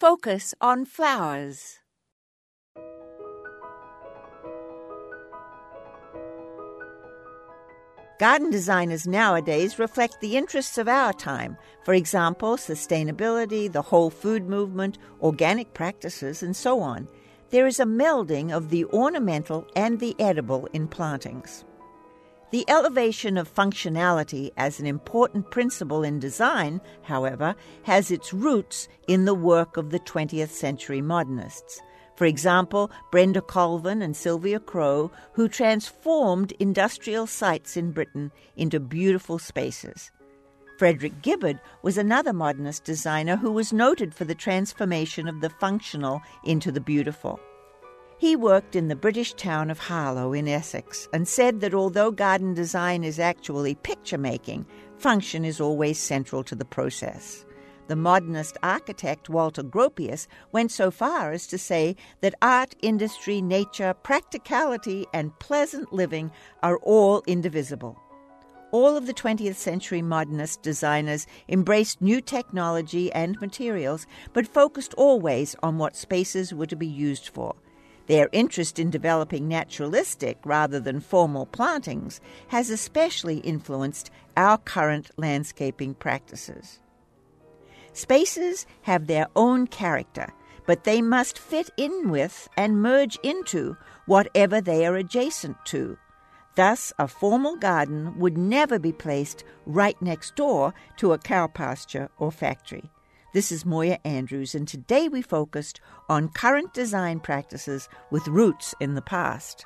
Focus on flowers. Garden designers nowadays reflect the interests of our time. For example, sustainability, the whole food movement, organic practices, and so on. There is a melding of the ornamental and the edible in plantings. The elevation of functionality as an important principle in design, however, has its roots in the work of the 20th century modernists. For example, Brenda Colvin and Sylvia Crowe, who transformed industrial sites in Britain into beautiful spaces. Frederick Gibberd was another modernist designer who was noted for the transformation of the functional into the beautiful. He worked in the British town of Harlow in Essex and said that although garden design is actually picture making, function is always central to the process. The modernist architect Walter Gropius went so far as to say that art, industry, nature, practicality, and pleasant living are all indivisible. All of the 20th century modernist designers embraced new technology and materials, but focused always on what spaces were to be used for their interest in developing naturalistic rather than formal plantings has especially influenced our current landscaping practices. Spaces have their own character, but they must fit in with and merge into whatever they are adjacent to. Thus, a formal garden would never be placed right next door to a cow pasture or factory. This is Moya Andrews, and today we focused on current design practices with roots in the past.